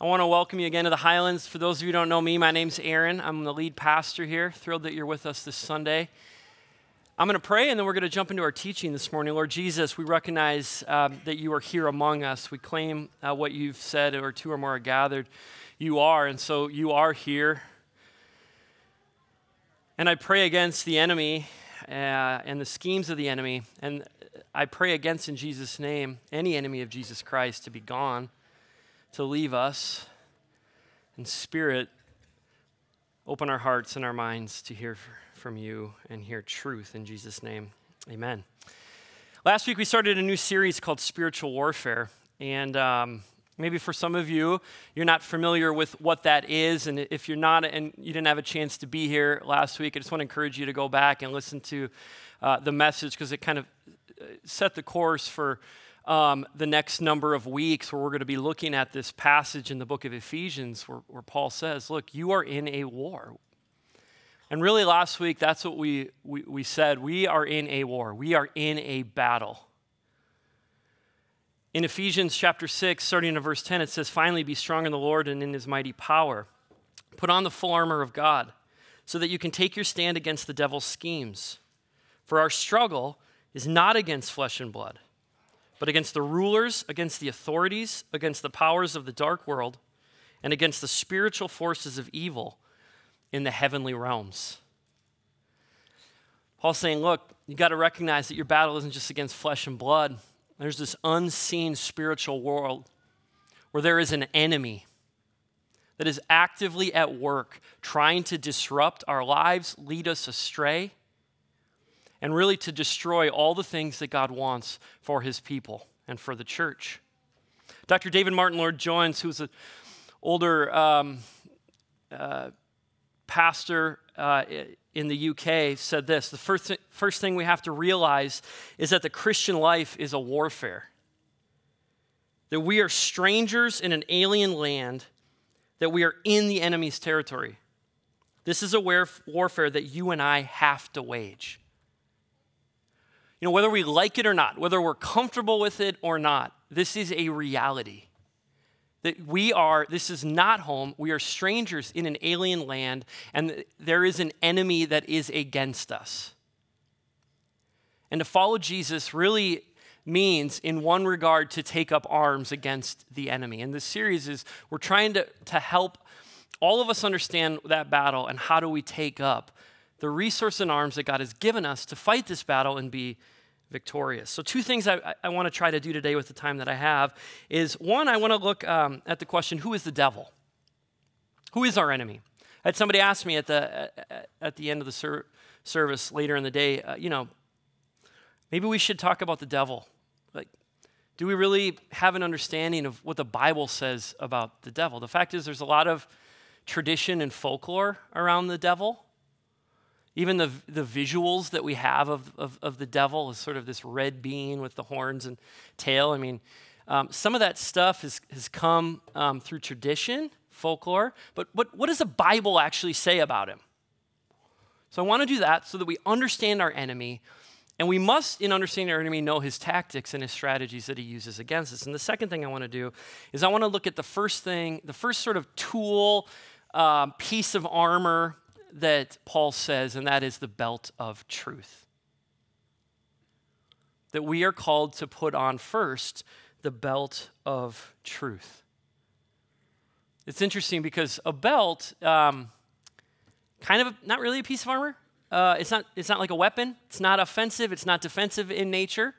I want to welcome you again to the Highlands. For those of you who don't know me, my name's Aaron. I'm the lead pastor here. Thrilled that you're with us this Sunday. I'm going to pray and then we're going to jump into our teaching this morning. Lord Jesus, we recognize um, that you are here among us. We claim uh, what you've said, or two or more are gathered. You are, and so you are here. And I pray against the enemy uh, and the schemes of the enemy. And I pray against, in Jesus' name, any enemy of Jesus Christ to be gone, to leave us. And Spirit, open our hearts and our minds to hear from you and hear truth in Jesus' name. Amen. Last week we started a new series called Spiritual Warfare. And um, maybe for some of you, you're not familiar with what that is. And if you're not, and you didn't have a chance to be here last week, I just want to encourage you to go back and listen to uh, the message because it kind of uh, set the course for um, the next number of weeks where we're going to be looking at this passage in the book of Ephesians where, where Paul says, Look, you are in a war. And really, last week, that's what we, we, we said. We are in a war, we are in a battle. In Ephesians chapter 6, starting in verse 10, it says, Finally, be strong in the Lord and in his mighty power. Put on the full armor of God, so that you can take your stand against the devil's schemes. For our struggle is not against flesh and blood, but against the rulers, against the authorities, against the powers of the dark world, and against the spiritual forces of evil in the heavenly realms. Paul's saying, look, you got to recognize that your battle isn't just against flesh and blood. There's this unseen spiritual world where there is an enemy that is actively at work trying to disrupt our lives, lead us astray, and really to destroy all the things that God wants for his people and for the church. Dr. David Martyn Lloyd-Jones, who's an older um, uh, pastor uh, in the UK, said this The first, th- first thing we have to realize is that the Christian life is a warfare, that we are strangers in an alien land, that we are in the enemy's territory. This is a warfare that you and I have to wage. You know, whether we like it or not, whether we're comfortable with it or not, this is a reality. That we are, this is not home. We are strangers in an alien land, and there is an enemy that is against us. And to follow Jesus really means, in one regard, to take up arms against the enemy. And this series is we're trying to, to help all of us understand that battle and how do we take up the resource and arms that God has given us to fight this battle and be victorious. So, two things I, I want to try to do today with the time that I have is one, I want to look um, at the question who is the devil? Who is our enemy? I had somebody ask me at the, at the end of the ser- service later in the day, uh, you know, maybe we should talk about the devil. Like, do we really have an understanding of what the Bible says about the devil? The fact is, there's a lot of tradition and folklore around the devil. Even the, the visuals that we have of, of, of the devil is sort of this red being with the horns and tail. I mean, um, some of that stuff has, has come um, through tradition, folklore, but what, what does the Bible actually say about him? So I want to do that so that we understand our enemy, and we must, in understanding our enemy, know his tactics and his strategies that he uses against us. And the second thing I want to do is I want to look at the first thing, the first sort of tool, um, piece of armor that Paul says, and that is the belt of truth. That we are called to put on first the belt of truth. It's interesting because a belt, um, kind of a, not really a piece of armor. Uh, it's not. It's not like a weapon. It's not offensive. It's not defensive in nature.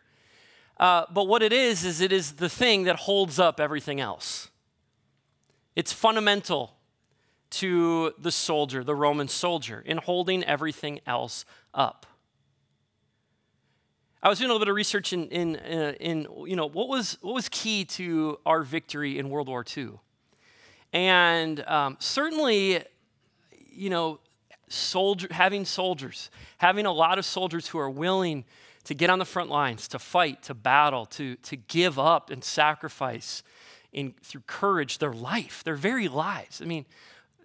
Uh, but what it is is it is the thing that holds up everything else. It's fundamental to the soldier, the Roman soldier, in holding everything else up. I was doing a little bit of research in, in, uh, in you know, what was, what was key to our victory in World War II. And um, certainly, you know, soldier, having soldiers, having a lot of soldiers who are willing to get on the front lines, to fight, to battle, to, to give up and sacrifice in, through courage their life, their very lives. I mean,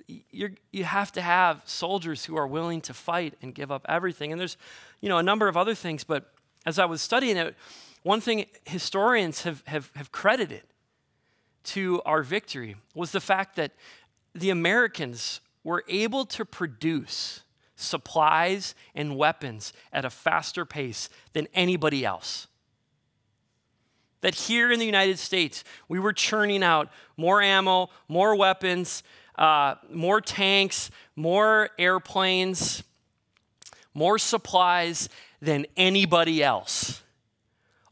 you you have to have soldiers who are willing to fight and give up everything. And there's, you know, a number of other things. But as I was studying it, one thing historians have, have, have credited to our victory was the fact that the Americans were able to produce supplies and weapons at a faster pace than anybody else. That here in the United States, we were churning out more ammo, more weapons, uh, more tanks, more airplanes, more supplies than anybody else.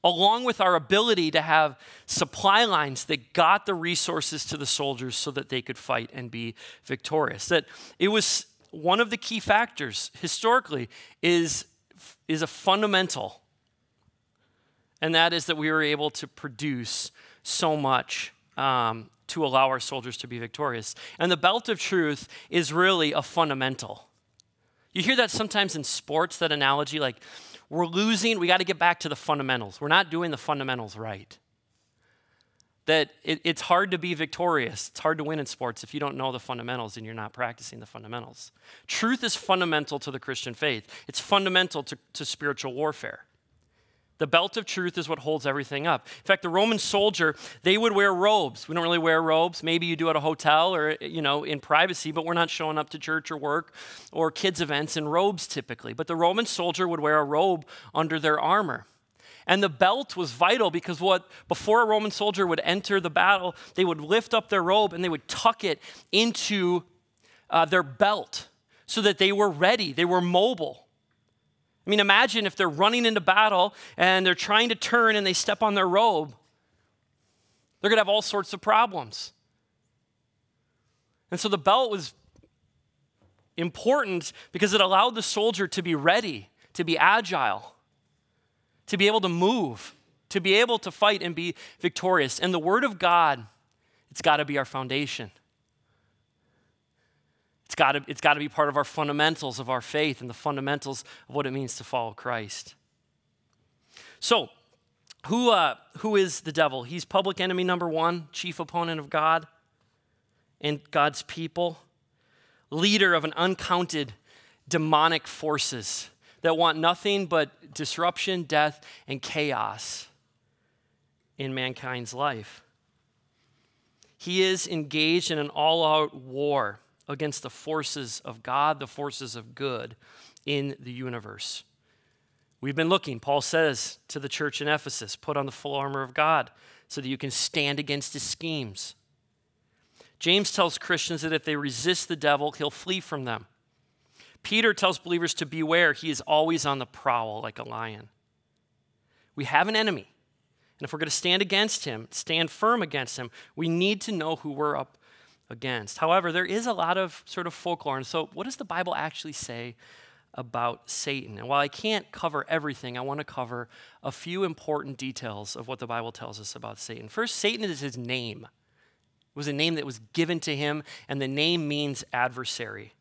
Along with our ability to have supply lines that got the resources to the soldiers so that they could fight and be victorious. That it was one of the key factors historically is, is a fundamental, and that is that we were able to produce so much um, to allow our soldiers to be victorious. And the belt of truth is really a fundamental. You hear that sometimes in sports, that analogy, like we're losing, we got to get back to the fundamentals. We're not doing the fundamentals right that it, it's hard to be victorious. It's hard to win in sports if you don't know the fundamentals and you're not practicing the fundamentals. Truth is fundamental to the Christian faith, it's fundamental to, to spiritual warfare. The belt of truth is what holds everything up. In fact, the Roman soldier, they would wear robes. We don't really wear robes. Maybe you do at a hotel or, you know, in privacy, but we're not showing up to church or work or kids' events in robes typically. But the Roman soldier would wear a robe under their armor. And the belt was vital because what before a Roman soldier would enter the battle, they would lift up their robe and they would tuck it into uh, their belt so that they were ready, they were mobile. I mean, imagine if they're running into battle and they're trying to turn and they step on their robe. They're going to have all sorts of problems. And so the belt was important because it allowed the soldier to be ready, to be agile to be able to move, to be able to fight and be victorious. And the Word of God, it's got to be our foundation. It's got to, to be part of our fundamentals of our faith and the fundamentals of what it means to follow Christ. So, who, uh, who is the devil? He's public enemy number one, chief opponent of God and God's people, leader of an uncounted demonic forces that want nothing but disruption, death, and chaos in mankind's life. He is engaged in an all out war against the forces of God, the forces of good in the universe. We've been looking. Paul says to the church in Ephesus put on the full armor of God so that you can stand against his schemes. James tells Christians that if they resist the devil, he'll flee from them. Peter tells believers to beware. He is always on the prowl like a lion. We have an enemy. And if we're going to stand against him, stand firm against him, we need to know who we're up against. However, there is a lot of sort of folklore. And so, what does the Bible actually say about Satan? And while I can't cover everything, I want to cover a few important details of what the Bible tells us about Satan. First, Satan is his name. It was a name that was given to him, and the name means adversary.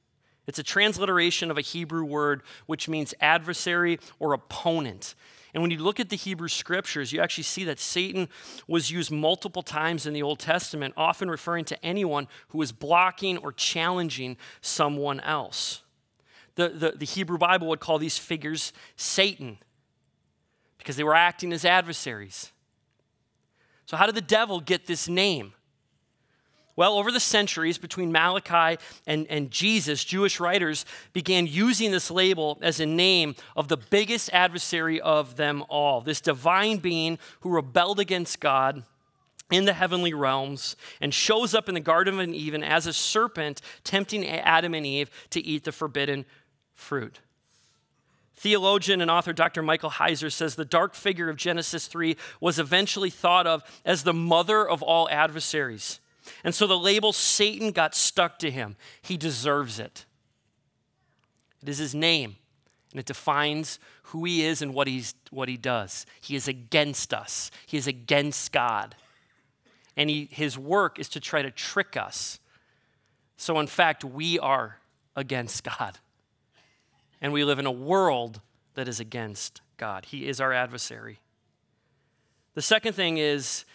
It's a transliteration of a Hebrew word which means adversary or opponent. And when you look at the Hebrew scriptures, you actually see that Satan was used multiple times in the Old Testament, often referring to anyone who was blocking or challenging someone else. The, the, the Hebrew Bible would call these figures Satan because they were acting as adversaries. So, how did the devil get this name? Well, over the centuries between Malachi and, and Jesus, Jewish writers began using this label as a name of the biggest adversary of them all, this divine being who rebelled against God in the heavenly realms and shows up in the Garden of Eden as a serpent tempting Adam and Eve to eat the forbidden fruit. Theologian and author Dr. Michael Heiser says the dark figure of Genesis 3 was eventually thought of as the mother of all adversaries. And so the label Satan got stuck to him. He deserves it. It is his name, and it defines who he is and what, he's, what he does. He is against us, he is against God. And he, his work is to try to trick us. So, in fact, we are against God. And we live in a world that is against God. He is our adversary. The second thing is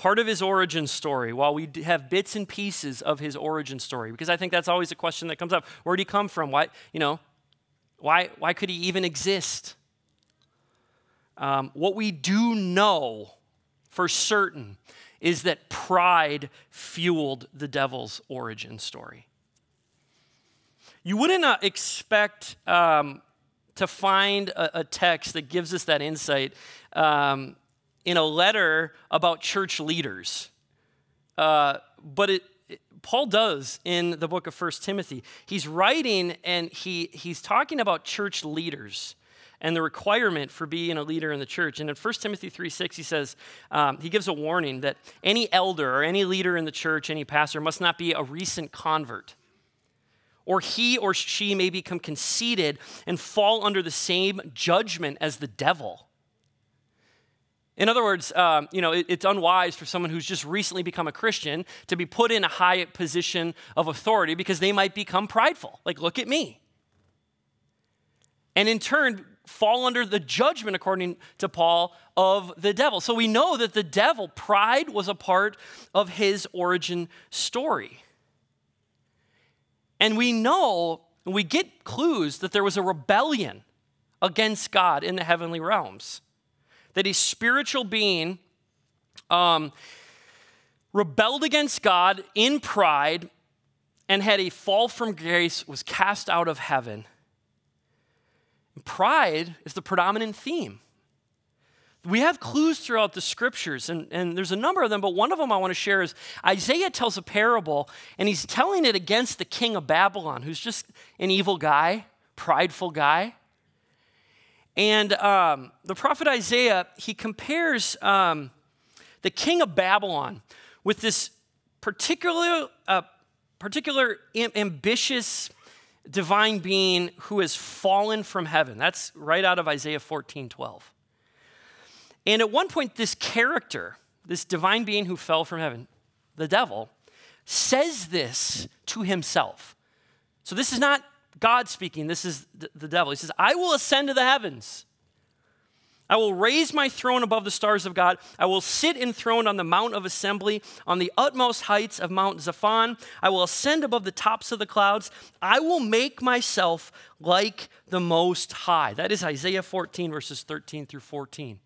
part of his origin story, while we have bits and pieces of his origin story, because I think that's always a question that comes up. Where did he come from? Why, you know, why, why could he even exist? Um, what we do know for certain is that pride fueled the devil's origin story. You wouldn't uh, expect um, to find a, a, text that gives us that insight um, in a letter about church leaders. Uh, but it, it, Paul does in the book of First Timothy. He's writing and he, he's talking about church leaders and the requirement for being a leader in the church. And in 1 Timothy 3 6, he says, um, he gives a warning that any elder or any leader in the church, any pastor, must not be a recent convert or he or she may become conceited and fall under the same judgment as the devil. In other words, um, you know, it, it's unwise for someone who's just recently become a Christian to be put in a high position of authority because they might become prideful. Like, look at me. And in turn, fall under the judgment, according to Paul, of the devil. So we know that the devil, pride was a part of his origin story. And we know, we get clues that there was a rebellion against God in the heavenly realms. That a spiritual being um, rebelled against God in pride and had a fall from grace, was cast out of heaven. Pride is the predominant theme we have clues throughout the scriptures, and, and there's a number of them, but one of them I want to share is Isaiah tells a parable, and he's telling it against the king of Babylon, who's just an evil guy, prideful guy. And um, the prophet Isaiah, he compares um, the king of Babylon with this particular, uh, particular am- ambitious divine being who has fallen from heaven. That's right out of Isaiah 14 12. And at one point, this character, this divine being who fell from heaven, the devil, says this to himself. So this is not God speaking, this is the devil. He says, I will ascend to the heavens. I will raise my throne above the stars of God. I will sit enthroned on the mount of assembly, on the utmost heights of Mount Zaphon. I will ascend above the tops of the clouds. I will make myself like the Most High. That is Isaiah 14, verses 13 through 14.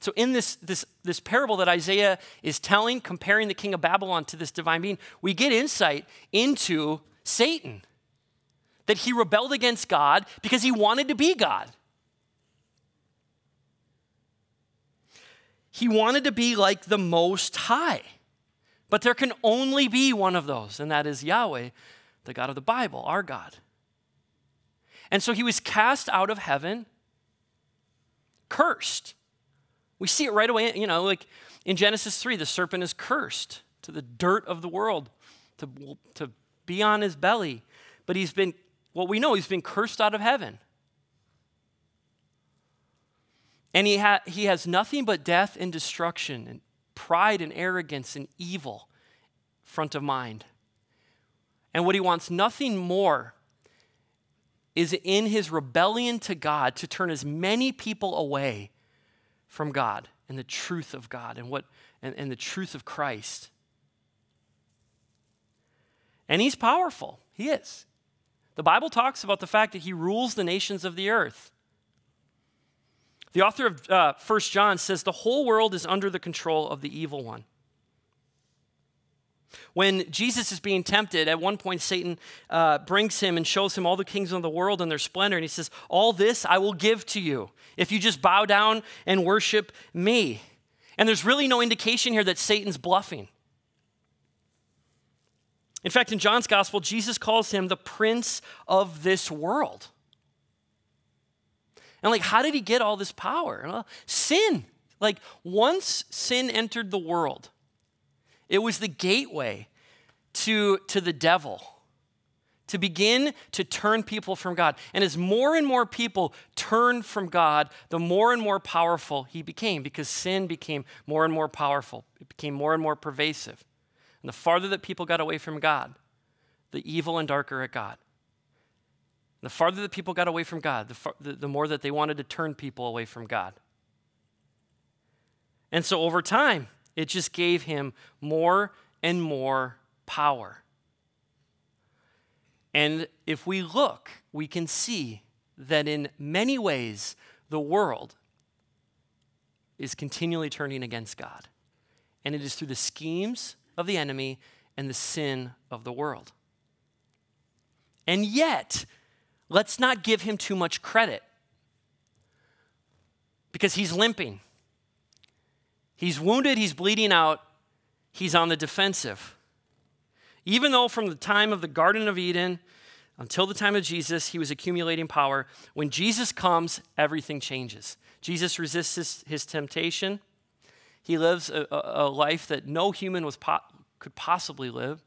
So, in this, this, this parable that Isaiah is telling, comparing the king of Babylon to this divine being, we get insight into Satan. That he rebelled against God because he wanted to be God. He wanted to be like the Most High. But there can only be one of those, and that is Yahweh, the God of the Bible, our God. And so he was cast out of heaven, cursed. We see it right away, you know, like in Genesis 3, the serpent is cursed to the dirt of the world, to, to be on his belly. But he's been, what we know, he's been cursed out of heaven. And he, ha- he has nothing but death and destruction and pride and arrogance and evil front of mind. And what he wants nothing more is in his rebellion to God to turn as many people away from God and the truth of God and, what, and, and the truth of Christ. And he's powerful. He is. The Bible talks about the fact that he rules the nations of the earth. The author of uh, 1 John says the whole world is under the control of the evil one. When Jesus is being tempted, at one point Satan uh, brings him and shows him all the kings of the world and their splendor. And he says, All this I will give to you if you just bow down and worship me. And there's really no indication here that Satan's bluffing. In fact, in John's gospel, Jesus calls him the prince of this world. And like, how did he get all this power? Well, sin. Like, once sin entered the world, it was the gateway to, to the devil to begin to turn people from God. And as more and more people turned from God, the more and more powerful he became because sin became more and more powerful. It became more and more pervasive. And the farther that people got away from God, the evil and darker it got. The farther that people got away from God, the, far, the, the more that they wanted to turn people away from God. And so over time, it just gave him more and more power. And if we look, we can see that in many ways, the world is continually turning against God. and it is through the schemes of the enemy and the sin of the world. And yet, let's not give him too much credit because he's limping. He's wounded, he's bleeding out, he's on the defensive. Even though from the time of the Garden of Eden until the time of Jesus, he was accumulating power, when Jesus comes, everything changes. Jesus resists his, temptation. He lives a, a, life that no human was po- could possibly live,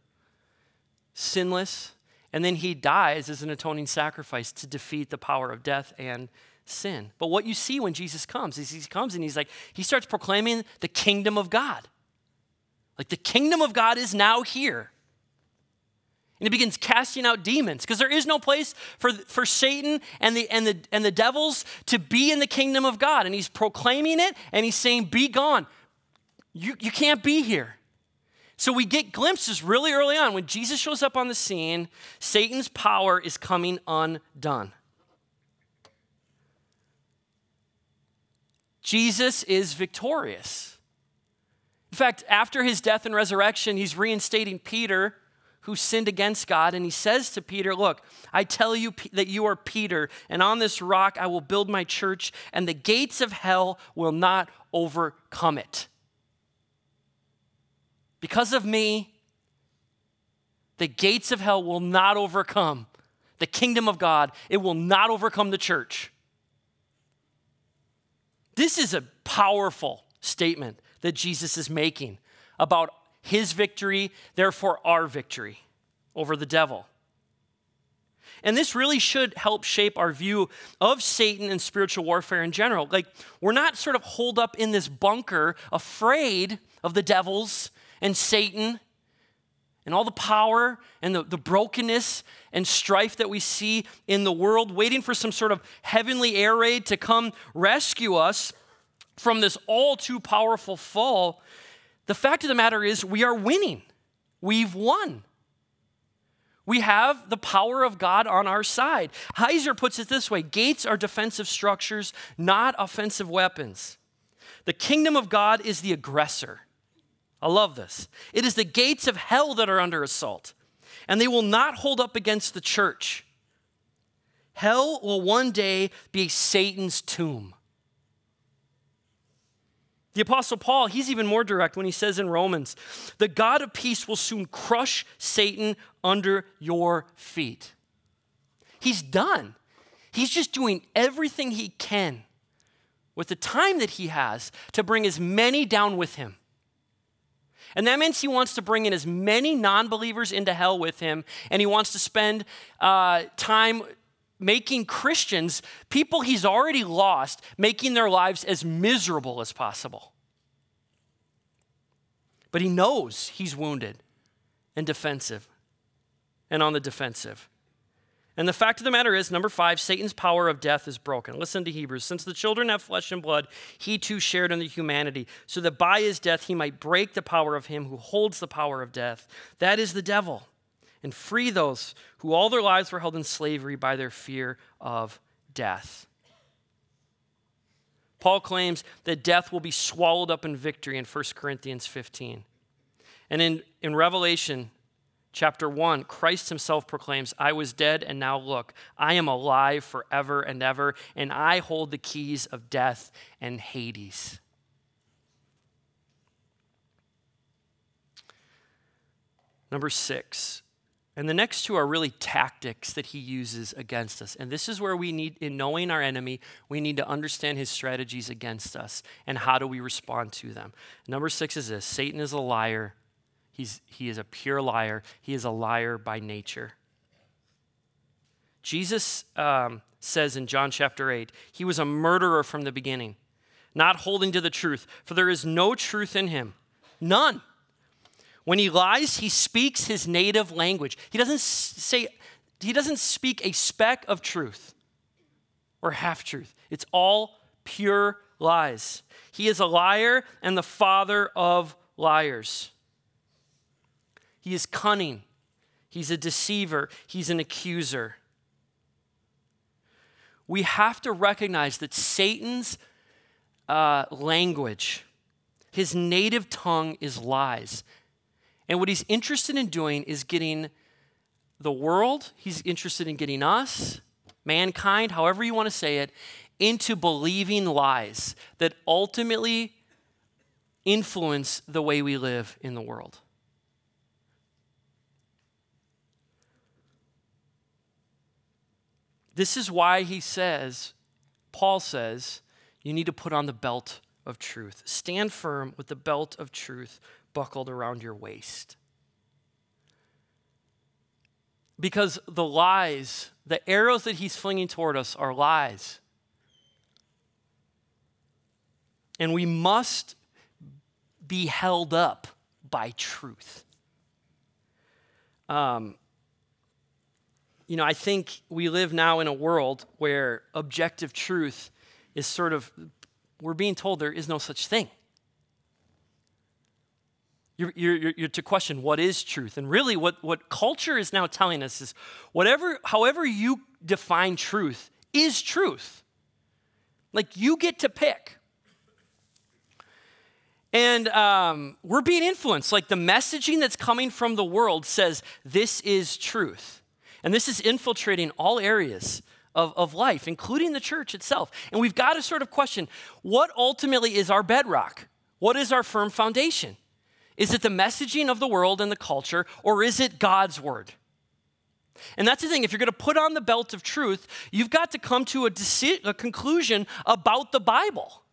sinless, and then he dies as an atoning sacrifice to defeat the power of death and sin. But what you see when Jesus comes is he comes and he's like, he starts proclaiming the kingdom of God. Like the kingdom of God is now here. And he begins casting out demons because there is no place for, for Satan and the, and, the, and the devils to be in the kingdom of God. And he's proclaiming it and he's saying, Be gone. You, you can't be here. So we get glimpses really early on. When Jesus shows up on the scene, Satan's power is coming undone. Jesus is victorious. In fact, after his death and resurrection, he's reinstating Peter, who sinned against God, and he says to Peter, Look, I tell you that you are Peter, and on this rock I will build my church, and the gates of hell will not overcome it. Because of me, the gates of hell will not overcome the kingdom of God, it will not overcome the church. This is a powerful statement that Jesus is making about his victory, therefore our victory over the devil. And this really should help shape our view of Satan and spiritual warfare in general. Like, we're not sort of holed up in this bunker, afraid of the devils and Satan and all the power and the, the brokenness and strife that we see in the world, waiting for some sort of heavenly air raid to come rescue us from this all too powerful fall, the fact of the matter is we are winning. We've won. We have the power of God on our side. Heiser puts it this way gates are defensive structures, not offensive weapons. The kingdom of God is the aggressor. I love this. It is the gates of hell that are under assault, and they will not hold up against the church. Hell will one day be Satan's tomb. The Apostle Paul, he's even more direct when he says in Romans, the God of peace will soon crush Satan under your feet. He's done. He's just doing everything he can with the time that he has to bring as many down with him. And that means he wants to bring in as many non believers into hell with him, and he wants to spend uh, time making Christians, people he's already lost, making their lives as miserable as possible. But he knows he's wounded and defensive and on the defensive. And the fact of the matter is, number five, Satan's power of death is broken. Listen to Hebrews. Since the children have flesh and blood, he too shared in the humanity, so that by his death he might break the power of him who holds the power of death. That is the devil, and free those who all their lives were held in slavery by their fear of death. Paul claims that death will be swallowed up in victory in 1 Corinthians 15. And in, in Revelation chapter 1, Christ himself proclaims, I was dead, and now look, I am alive forever and ever, and I hold the keys of death and Hades. Number six, and the next two are really tactics that he uses against us. And this is where we need, in knowing our enemy, we need to understand his strategies against us and how do we respond to them. Number six is this Satan is a liar He's, he is a pure liar. He is a liar by nature. Jesus um, says in John chapter 8, he was a murderer from the beginning, not holding to the truth, for there is no truth in him. None. When he lies, he speaks his native language. He doesn't say, he doesn't speak a speck of truth or half truth. It's all pure lies. He is a liar and the father of liars. He is cunning. He's a deceiver. He's an accuser. We have to recognize that Satan's uh, language His native tongue is lies. And what he's interested in doing is getting the world, he's interested in getting us, mankind, however you want to say it, into believing lies that ultimately influence the way we live in the world. This is why he says, Paul says, you need to put on the belt of truth. Stand firm with the belt of truth buckled around your waist. Because the lies, the arrows that he's flinging toward us are lies. And we must be held up by truth. Um, you know, I think we live now in a world where objective truth is sort of, we're being told there is no such thing. You're, you're, you're, to question what is truth. And really, what, what culture is now telling us is whatever, however you define truth is truth. Like you get to pick. And um, we're being influenced. Like the messaging that's coming from the world says this is truth. And this is infiltrating all areas of, of life, including the church itself. And we've got to sort of question what ultimately is our bedrock? What is our firm foundation? Is it the messaging of the world and the culture, or is it God's word? And that's the thing, if you're going to put on the belt of truth, you've got to come to a, deci- a conclusion about the Bible.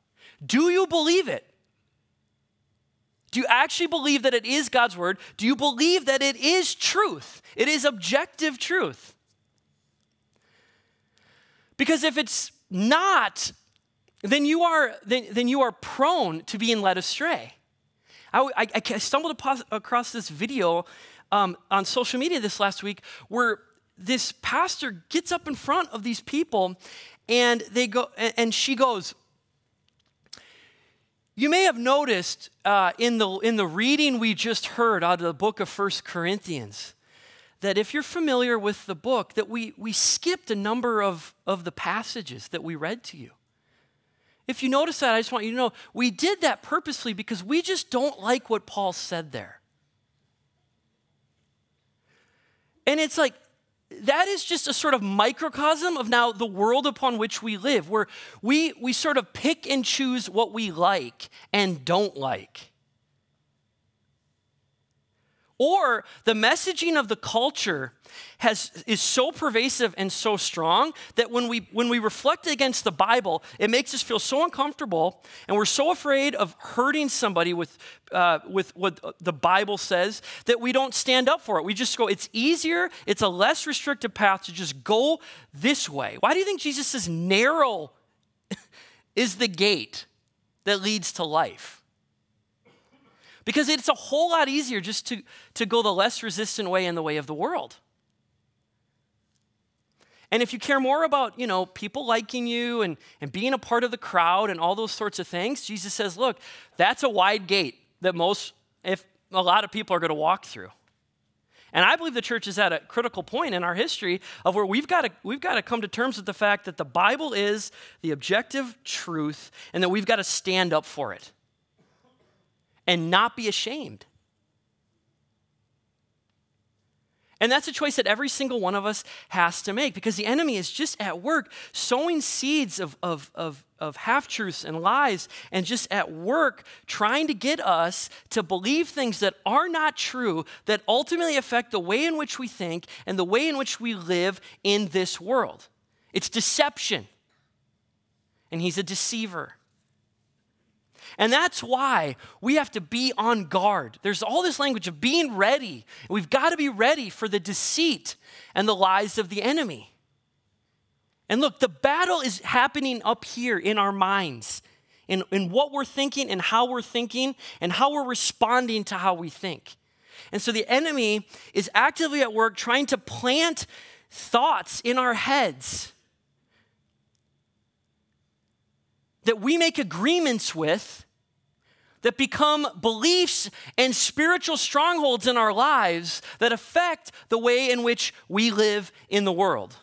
Do you believe it? Do you actually believe that it is God's word? Do you believe that it is truth? It is objective truth. Because if it's not, then you are, then, then you are prone to being led astray. I, I, I stumbled across this video um, on social media this last week where this pastor gets up in front of these people and they go and she goes you may have noticed uh, in, the, in the reading we just heard out of the book of First Corinthians that if you're familiar with the book, that we, we skipped a number of, of the passages that we read to you. If you notice that, I just want you to know we did that purposely because we just don't like what Paul said there. And it's like, that is just a sort of microcosm of now the world upon which we live, where we, we sort of pick and choose what we like and don't like. Or the messaging of the culture has, is so pervasive and so strong that when we, when we reflect against the Bible, it makes us feel so uncomfortable and we're so afraid of hurting somebody with, uh, with what the Bible says that we don't stand up for it. We just go, it's easier, it's a less restrictive path to just go this way. Why do you think Jesus says narrow is the gate that leads to life? Because it's a whole lot easier just to, to go the less resistant way in the way of the world. And if you care more about, you know, people liking you and, and being a part of the crowd and all those sorts of things, Jesus says, look, that's a wide gate that most, if a lot of people are going to walk through. And I believe the church is at a critical point in our history of where we've got to we've got to come to terms with the fact that the Bible is the objective truth and that we've got to stand up for it and not be ashamed. And that's a choice that every single one of us has to make because the enemy is just at work sowing seeds of, of, of, of half truths and lies and just at work trying to get us to believe things that are not true that ultimately affect the way in which we think and the way in which we live in this world. It's deception. And he's a deceiver. And that's why we have to be on guard. There's all this language of being ready. We've got to be ready for the deceit and the lies of the enemy. And look, the battle is happening up here in our minds, in, in what we're thinking and how we're thinking and how we're responding to how we think. And so the enemy is actively at work trying to plant thoughts in our heads that we make agreements with that become beliefs and spiritual strongholds in our lives that affect the way in which we live in the world.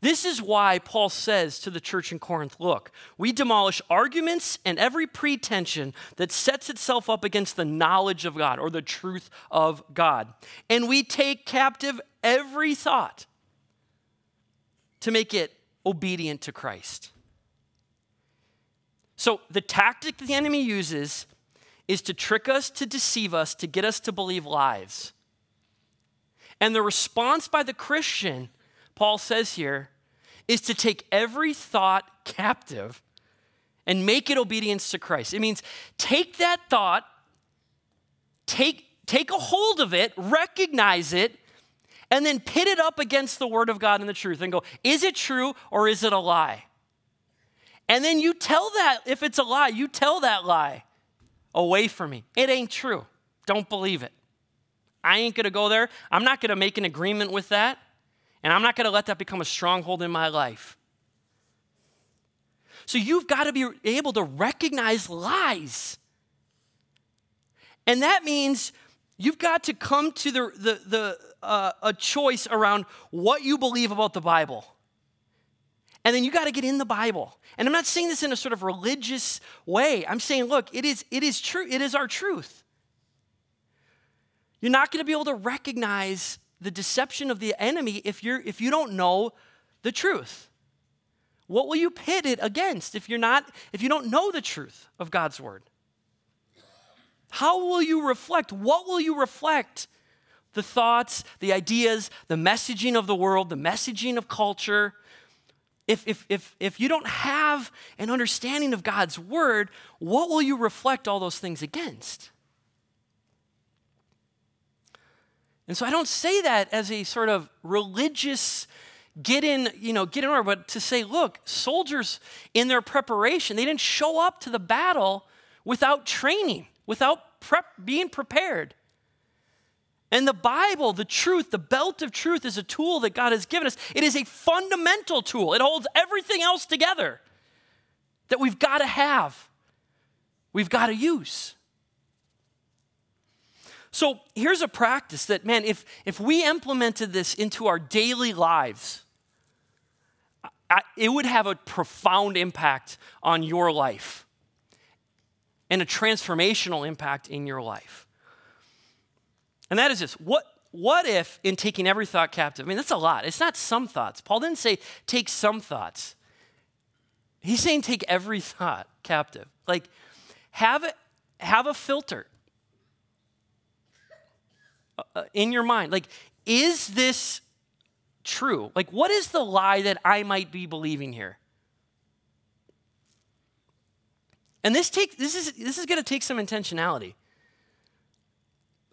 This is why Paul says to the church in Corinth look, we demolish arguments and every pretension that sets itself up against the knowledge of God or the truth of God. And we take captive every thought to make it obedient to Christ. So, the tactic the enemy uses is to trick us, to deceive us, to get us to believe lies. And the response by the Christian Paul says here, is to take every thought captive and make it obedience to Christ. It means take that thought, take, take a hold of it, recognize it, and then pit it up against the Word of God and the truth and go, is it true or is it a lie? And then you tell that, if it's a lie, you tell that lie away from me. It ain't true. Don't believe it. I ain't gonna go there. I'm not gonna make an agreement with that. And I'm not to let that become a stronghold in my life. So you've got to be able to recognize lies. And that means you've got to come to the, the, the, uh, a choice around what you believe about the Bible. And then you got to get in the Bible. And I'm not saying this in a sort of religious way. I'm saying, look, it is, it is true. It is our truth. You're not going to be able to recognize the deception of the enemy if, you're, if you don't know the truth? What will you pit it against if you're not if you don't know the truth of God's word? How will you reflect? What will you reflect? The thoughts, the ideas, the messaging of the world, the messaging of culture. If, if, if, if you don't have an understanding of God's word, what will you reflect all those things against? And so I don't say that as a sort of religious get in, you know, get in order, but to say, look, soldiers in their preparation, they didn't show up to the battle without training, without prep, being prepared. And the Bible, the truth, the belt of truth is a tool that God has given us. It is a fundamental tool. It holds everything else together that we've got to have, we've got to use. So here's a practice that, man, if, if we implemented this into our daily lives, I, it would have a profound impact on your life and a transformational impact in your life. And that is this what, what if, in taking every thought captive, I mean, that's a lot. It's not some thoughts. Paul didn't say take some thoughts, he's saying take every thought captive. Like, have, have a filter uh, in your mind. Like, is this true? Like, what is the lie that I might be believing here? And this take this is this is going to take some intentionality.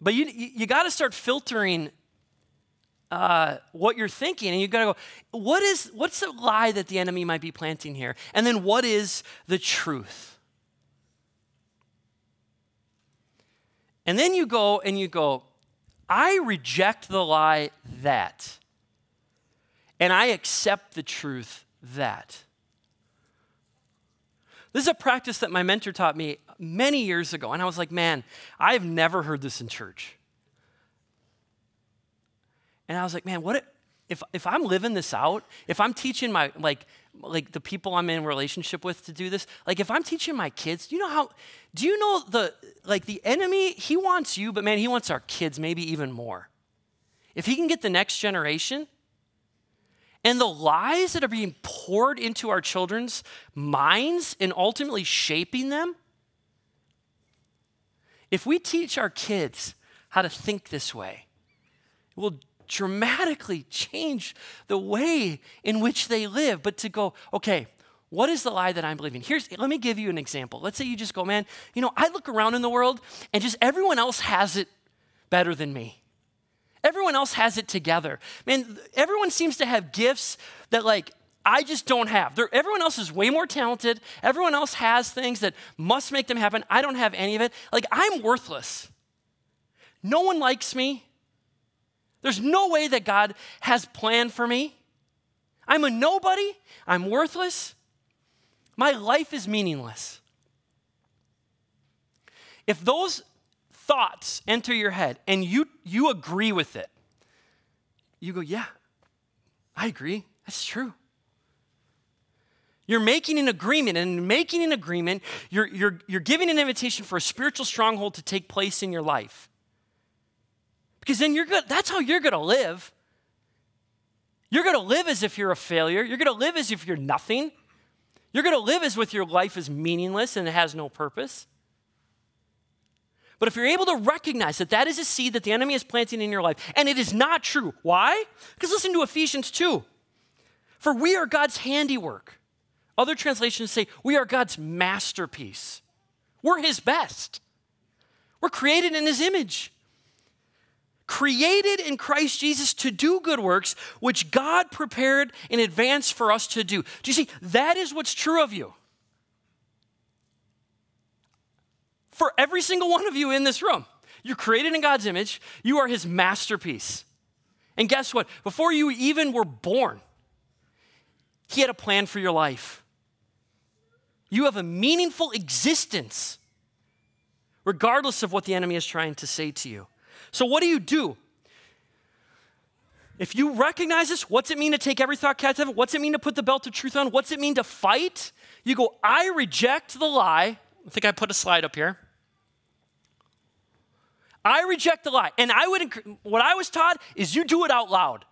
But you you, got to start filtering uh, what you're thinking, and you got to go. What is what's the lie that the enemy might be planting here? And then what is the truth? And then you go and you go. I reject the lie that, and I accept the truth that. This is a practice that my mentor taught me many years ago, and I was like, man, I've never heard this in church. And I was like, man, what if, if I'm living this out, if I'm teaching my, like, like the people I'm in relationship with to do this, like if I'm teaching my kids, do you know how, do you know the, like the enemy, he wants you, but man, he wants our kids maybe even more. If he can get the next generation, and the lies that are being poured into our children's minds and ultimately shaping them, if we teach our kids how to think this way, it will dramatically change the way in which they live. But to go, okay, what is the lie that I'm believing? Here's, let me give you an example. Let's say you just go, man, you know, I look around in the world and just everyone else has it better than me. Everyone else has it together. Man, everyone seems to have gifts that, like, I just don't have. They're, everyone else is way more talented. Everyone else has things that must make them happen. I don't have any of it. Like, I'm worthless. No one likes me. There's no way that God has planned for me. I'm a nobody. I'm worthless. My life is meaningless. If those thoughts enter your head and you, you agree with it, you go, Yeah, I agree. That's true. You're making an agreement, and in making an agreement, you're, you're, you're giving an invitation for a spiritual stronghold to take place in your life. Because then you're good, that's how you're gonna live. You're gonna live as if you're a failure. You're gonna live as if you're nothing. You're gonna live as if your life is meaningless and it has no purpose. But if you're able to recognize that that is a seed that the enemy is planting in your life, and it is not true, why? Because listen to Ephesians 2. For we are God's handiwork. Other translations say, we are God's masterpiece. We're His best. We're created in His image. Created in Christ Jesus to do good works, which God prepared in advance for us to do. Do you see? That is what's true of you. For every single one of you in this room, you're created in God's image, you are His masterpiece. And guess what? Before you even were born, He had a plan for your life. You have a meaningful existence, regardless of what the enemy is trying to say to you. So, what do you do? If you recognize this, what's it mean to take every thought captive? What's it mean to put the belt of truth on? What's it mean to fight? You go, I reject the lie. I think I put a slide up here. I reject the lie. And I would, what I was taught is you do it out loud.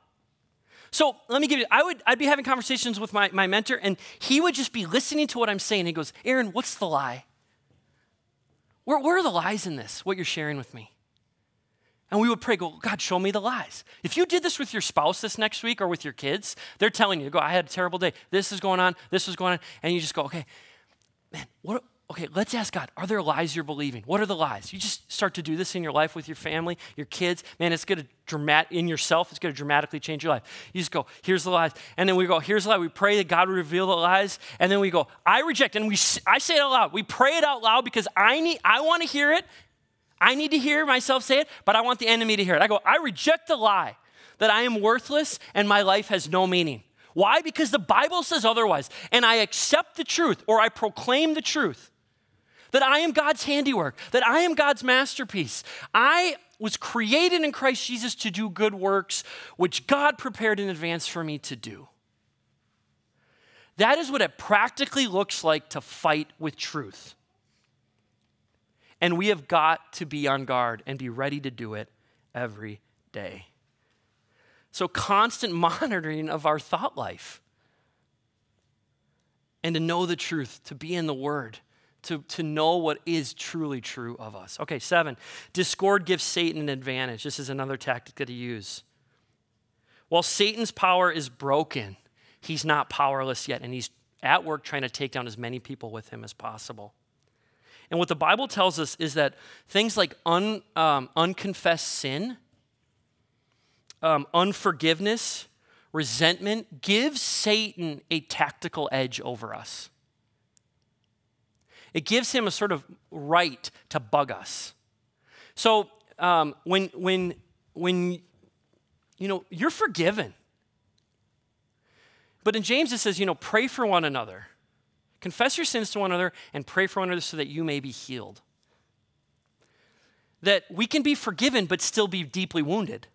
So let me give you, I would, I'd be having conversations with my, my mentor, and he would just be listening to what I'm saying. He goes, Aaron, what's the lie? Where, where are the lies in this, what you're sharing with me? And we would pray, go, God, show me the lies. If you did this with your spouse this next week or with your kids, they're telling you, go, I had a terrible day. This is going on, this is going on. And you just go, okay, man, what, okay, let's ask God, are there lies you're believing? What are the lies? You just start to do this in your life with your family, your kids. Man, it's going to dramat in yourself, it's going to dramatically change your life. You just go, here's the lies. And then we go, here's the lie. We pray that God would reveal the lies. And then we go, I reject. And we I say it out loud. We pray it out loud because I need I want to hear it. I need to hear myself say it, but I want the enemy to hear it. I go, I reject the lie that I am worthless and my life has no meaning. Why? Because the Bible says otherwise. And I accept the truth or I proclaim the truth that I am God's handiwork, that I am God's masterpiece. I was created in Christ Jesus to do good works, which God prepared in advance for me to do. That is what it practically looks like to fight with truth. And we have got to be on guard and be ready to do it every day. So, constant monitoring of our thought life and to know the truth, to be in the Word, to, to know what is truly true of us. Okay, seven, discord gives Satan an advantage. This is another tactic that he uses. While Satan's power is broken, he's not powerless yet, and he's at work trying to take down as many people with him as possible. And what the Bible tells us is that things like un, um, unconfessed sin, um, unforgiveness, resentment gives Satan a tactical edge over us. It gives him a sort of right to bug us. So um, when, when, when, you know, you're forgiven. But in James it says, you know, pray for one another. Confess your sins to one another and pray for one another so that you may be healed. That we can be forgiven but still be deeply wounded.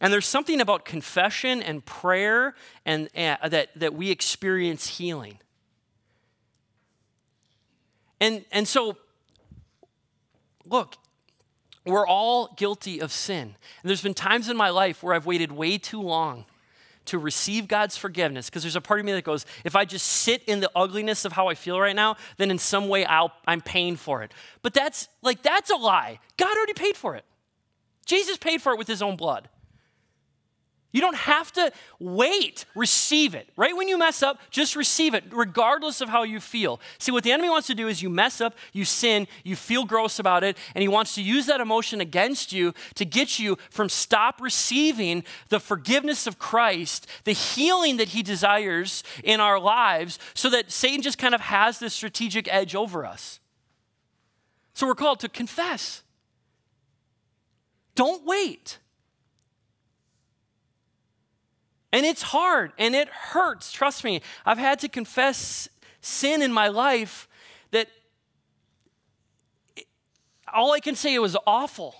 And there's something about confession and prayer and uh, that, that we experience healing. And, and so, look, we're all guilty of sin. And there's been times in my life where I've waited way too long to receive God's forgiveness because there's a part of me that goes, if I just sit in the ugliness of how I feel right now, then in some way I'll, I'm paying for it. But that's like, that's a lie. God already paid for it. Jesus paid for it with his own blood. You don't have to wait, receive it. Right when you mess up, just receive it, regardless of how you feel. See, what the enemy wants to do is you mess up, you sin, you feel gross about it, and he wants to use that emotion against you to get you from stop receiving the forgiveness of Christ, the healing that he desires in our lives, so that Satan just kind of has this strategic edge over us. So we're called to confess. Don't wait. And it's hard and it hurts. Trust me, I've had to confess sin in my life that all I can say it was awful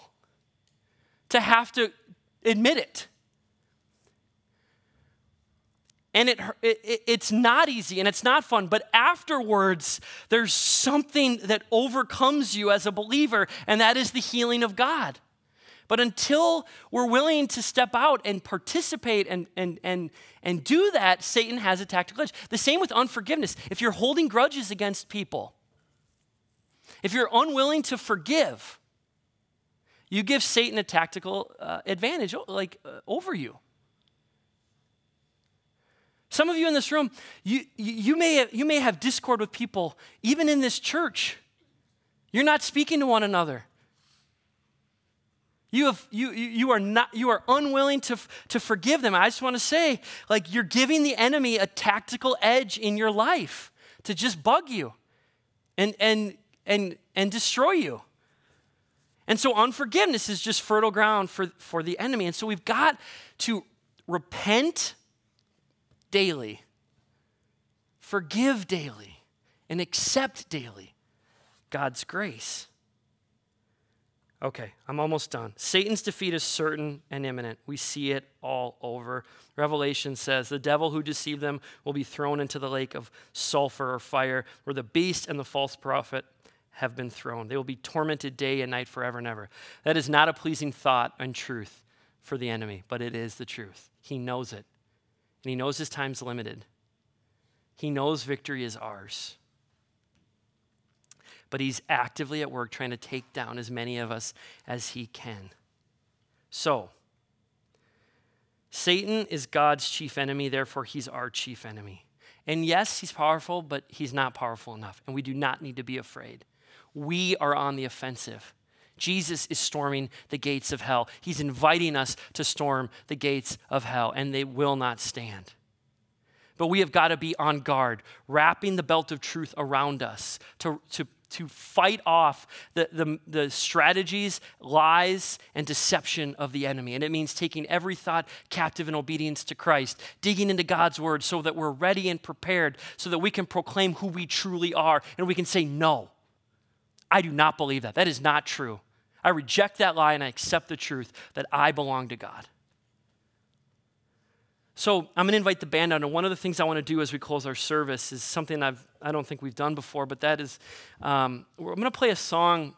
to have to admit it. and it, it, it's not easy and it's not fun, but afterwards, there's something that overcomes you as a believer, and that is the healing of God. But until we're willing to step out and participate and, and, and, and do that, Satan has a tactical edge. The same with unforgiveness. If you're holding grudges against people, if you're unwilling to forgive, you give Satan a tactical uh, advantage like uh, over you. Some of you in this room, you, you, may you may have discord with people, even in this church. You're not speaking to one another. You, have, you, you, are not, you are unwilling to, to forgive them. I just want to say, like, you're giving the enemy a tactical edge in your life to just bug you and, and, and, and destroy you. And so unforgiveness is just fertile ground for, for the enemy. And so we've got to repent daily, forgive daily, and accept daily God's grace. Okay, I'm almost done. Satan's defeat is certain and imminent. We see it all over. Revelation says the devil who deceived them will be thrown into the lake of sulfur or fire, where the beast and the false prophet have been thrown. They will be tormented day and night forever and ever. That is not a pleasing thought and truth for the enemy, but it is the truth. He knows it, and he knows his time's limited. He knows victory is ours but he's actively at work trying to take down as many of us as he can. So, Satan is God's chief enemy, therefore, he's our chief enemy. And yes, he's powerful, but he's not powerful enough, and we do not need to be afraid. We are on the offensive. Jesus is storming the gates of hell. He's inviting us to storm the gates of hell, and they will not stand. But we have got to be on guard, wrapping the belt of truth around us to, to to fight off the, the, the, strategies, lies, and deception of the enemy. And it means taking every thought captive in obedience to Christ, digging into God's word so that we're ready and prepared, so that we can proclaim who we truly are and we can say, No, I do not believe that. That is not true. I reject that lie and I accept the truth that I belong to God. So I'm going to invite the band out, and one of the things I want to do as we close our service is something I've I don't think we've done before, but that is um, I'm going to play a song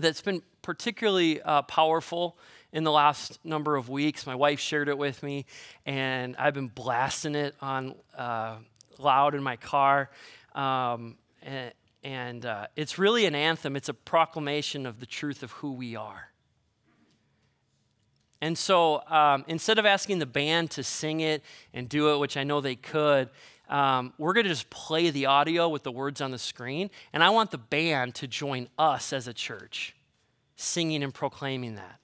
that's been particularly uh, powerful in the last number of weeks. My wife shared it with me, and I've been blasting it on uh, loud in my car. Um, and, and uh, it's really an anthem. It's a proclamation of the truth of who we are. And so um, instead of asking the band to sing it and do it, which I know they could, um, we're going to just play the audio with the words on the screen. And I want the band to join us as a church, singing and proclaiming that.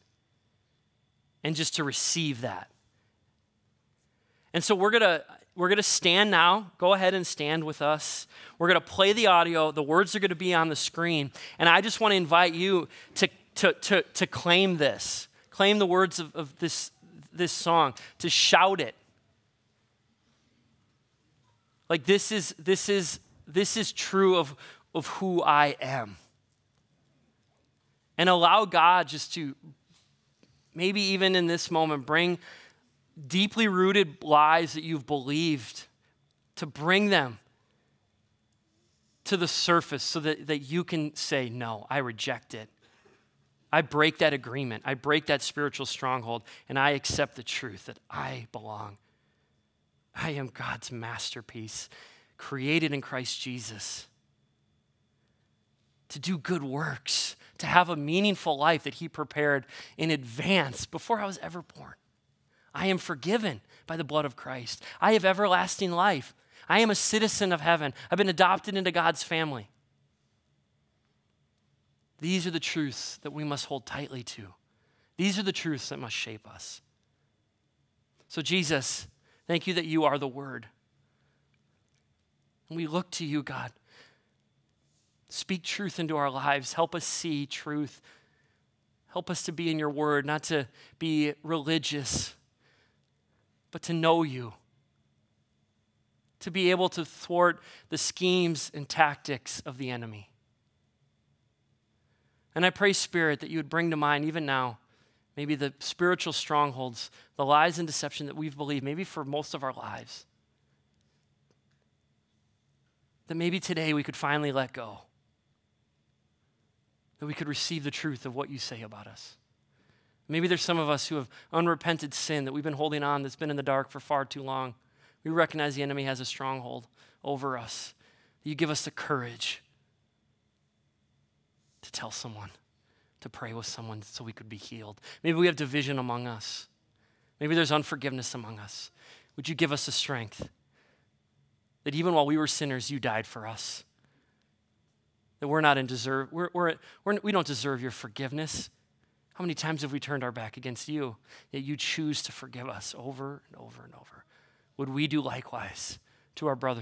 And just to receive that. And so we're going to. We're going to stand now. Go ahead and stand with us. We're going to play the audio. The words are going to be on the screen. And I just want to invite you to, to, to, to claim this claim the words of, of this, this song, to shout it. Like this is this is this is true of, of who I am. And allow God just to maybe even in this moment bring deeply rooted lies that you've believed to bring them to the surface so that, that you can say, No, I reject it. I break that agreement. I break that spiritual stronghold, and I accept the truth that I belong. I am God's masterpiece, created in Christ Jesus to do good works, to have a meaningful life that He prepared in advance before I was ever born. I am forgiven by the blood of Christ. I have everlasting life. I am a citizen of heaven. I've been adopted into God's family. These are the truths that we must hold tightly to. These are the truths that must shape us. So, Jesus, thank you that you are the Word. And we look to you, God. Speak truth into our lives. Help us see truth. Help us to be in your Word, not to be religious, but to know you. To be able to thwart the schemes and tactics of the enemy. And I pray, Spirit, that you would bring to mind, even now, maybe the spiritual strongholds, the lies and deception that we've believed, maybe for most of our lives. That maybe today we could finally let go. That we could receive the truth of what you say about us. Maybe there's some of us who have unrepented sin that we've been holding on that's been in the dark for far too long. We recognize the enemy has a stronghold over us. You give us the courage to tell someone, to pray with someone so we could be healed. Maybe we have division among us. Maybe there's unforgiveness among us. Would you give us the strength that even while we were sinners, you died for us? That we're not in deserve, we're, we're, we're, we don't deserve your forgiveness. How many times have we turned our back against you? Yet you choose to forgive us over and over and over. Would we do likewise to our brothers?